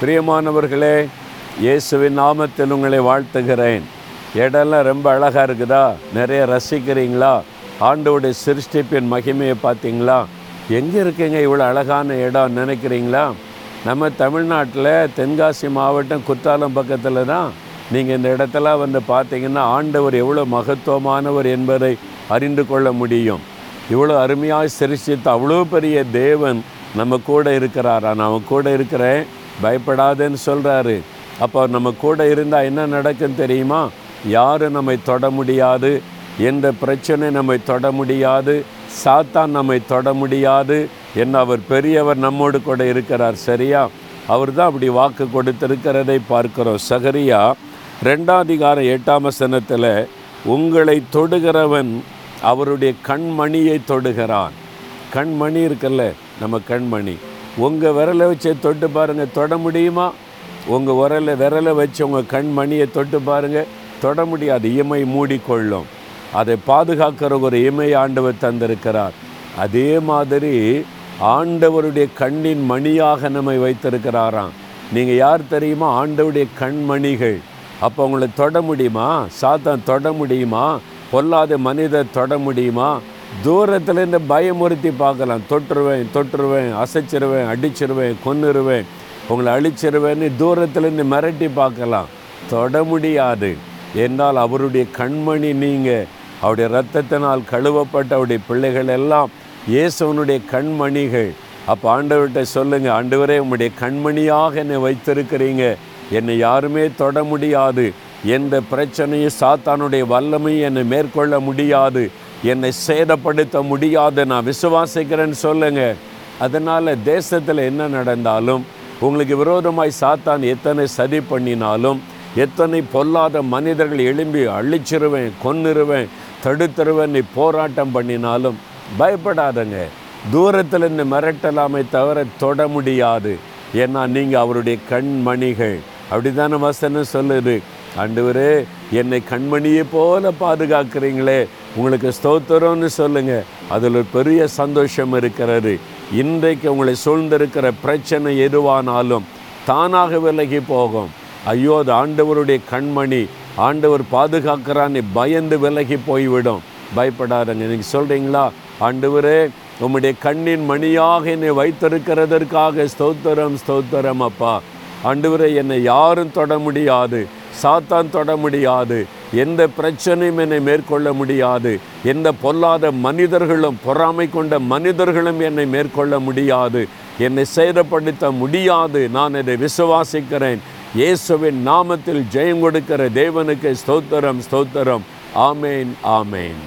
பிரியமானவர்களே இயேசுவின் நாமத்தில் உங்களை வாழ்த்துகிறேன். இடம்லாம் ரொம்ப அழகாக இருக்குதா? நிறைய ரசிக்கிறீங்களா? ஆண்டோடைய சிருஷ்டிப்பின் மகிமையை பார்த்தீங்களா? எங்கே இருக்கீங்க? இவ்வளோ அழகான இடம் நினைக்கிறீங்களா? நம்ம தமிழ்நாட்டில் தென்காசி மாவட்டம் குத்தாலம் பக்கத்தில் தான். நீங்கள் இந்த இடத்துல வந்து பார்த்தீங்கன்னா ஆண்டவர் எவ்வளோ மகத்துவமானவர் என்பதை அறிந்து கொள்ள முடியும். இவ்வளோ அருமையாக சிருஷ்டித்து அவ்வளோ பெரிய தேவன் நம்ம கூட இருக்கிறாரா. நான் கூட இருக்கிறேன். பயப்படாதேன்னு சொல்கிறாரு அப்போ நம்ம கூட இருந்தால் என்ன நடக்கும் தெரியுமா? யாரும் நம்மை தொட முடியாது? எந்த பிரச்சனை நம்மை தொட முடியாது? சாத்தான் நம்மை தொட முடியாது? என்ன அவர் பெரியவர் நம்மோடு கூட இருக்கிறார் சரியா? அவர் தான் அப்படி வாக்கு கொடுத்திருக்கிறதை பார்க்கிறோம். சகரியா ரெண்டாம் அதிகாரம் எட்டாம் வசனத்தில் உங்களை தொடுகிறவன் அவருடைய கண்மணியை தொடுகிறான். கண்மணி இருக்குல்ல நம்ம கண்மணி. உங்கள் விரலை வச்சு தொட்டு பாருங்கள் தொட முடியுமா? உங்கள் விரலை விரலை வச்சு உங்கள் கண்மணியை தொட்டு பாருங்கள் தொட முடியாது. இமை மூடிக்கொள்ளும். அதை பாதுகாக்கிற ஒரு இமை ஆண்டவர் தந்திருக்கிறார். அதே மாதிரி ஆண்டவருடைய கண்ணின் மணியாக நம்மை வைத்திருக்கிறாராம். நீங்கள் யார் தெரியுமா? ஆண்டவருடைய கண்மணிகள் அப்போ உங்களை தொட முடியுமா? சாத்தான் தொட முடியுமா? பொல்லாத மனிதர் தொட முடியுமா? தூரத்தில் இருந்து பயமுறுத்தி பார்க்கலாம். தொட்டுருவேன் தொட்டுருவேன் அசைச்சிருவேன் அடிச்சிருவேன் கொன்னுருவேன். உங்களை அழிச்சிருவேன்னு தூரத்துலேருந்து மிரட்டி பார்க்கலாம். தொட முடியாது. என்றால் அவருடைய கண்மணி நீங்கள் அவருடைய ரத்தத்தினால் கழுவப்பட்ட அவருடைய பிள்ளைகள் எல்லாம் இயேசுவனுடைய கண்மணிகள். அப்போ ஆண்டவர்கிட்ட சொல்லுங்கள் ஆண்டவரே உங்களுடைய கண்மணியாக என்னை வைத்திருக்கிறீங்க. என்னை யாருமே தொட முடியாது. எந்த பிரச்சனையும் சாத்தானுடைய வல்லமையும் என்னை மேற்கொள்ள முடியாது. என்னை சேதப்படுத்த முடியாது நான் விசுவாசிக்கிறேன்னு சொல்லுங்க. அதனால் தேசத்தில் என்ன நடந்தாலும் உங்களுக்கு விரோதமாய் சாத்தான் எத்தனை சதி பண்ணினாலும் எத்தனை பொல்லாத மனிதர்கள் எழும்பி அழிச்சிருவேன் கொன்னிருவேன் தடுத்துருவேன் நீ போராட்டம் பண்ணினாலும் பயப்படாதங்க. தூரத்தில் இருந்து மிரட்டலாமே தவிர தொட முடியாது. ஏன்னா நீங்கள் அவருடைய கண்மணிகள். அப்படிதானே வசனம் சொல்லுது? ஆண்டவரே என்னை கண்மணியை போல பாதுகாக்கிறீங்களே. உங்களுக்கு ஸ்தோத்திரம்னு சொல்லுங்கள் அதில் ஒரு பெரிய சந்தோஷம் இருக்கிறது. இன்றைக்கு உங்களை சூழ்ந்திருக்கிற பிரச்சனை எதுவானாலும் தானாக விலகி போகும். ஐயோ அது ஆண்டவருடைய கண்மணி. ஆண்டவர் பாதுகாக்கிறான்னு பயந்து விலகி போய்விடும். பயப்படாதங்க. நீங்கள் சொல்கிறீங்களா ஆண்டவரே உம்முடைய கண்ணின் மணியாக என்னை வைத்திருக்கிறதற்காக ஸ்தோத்திரம் ஸ்தோத்திரம் அப்பா. ஆண்டவரே என்னை யாரும் தொட முடியாது. சாத்தான் தொட முடியாது. எந்த பிரச்சனையும் என்னை மேற்கொள்ள முடியாது. எந்த பொல்லாத மனிதர்களும் பொறாமை கொண்ட மனிதர்களும் என்னை மேற்கொள்ள முடியாது. என்னை சேதப்படுத்த முடியாது. நான் இதை விசுவாசிக்கிறேன். இயேசுவின் நாமத்தில் ஜெயம் கொடுக்கிற தேவனுக்கு ஸ்தோத்திரம் ஸ்தோத்திரம். ஆமேன் ஆமேன்.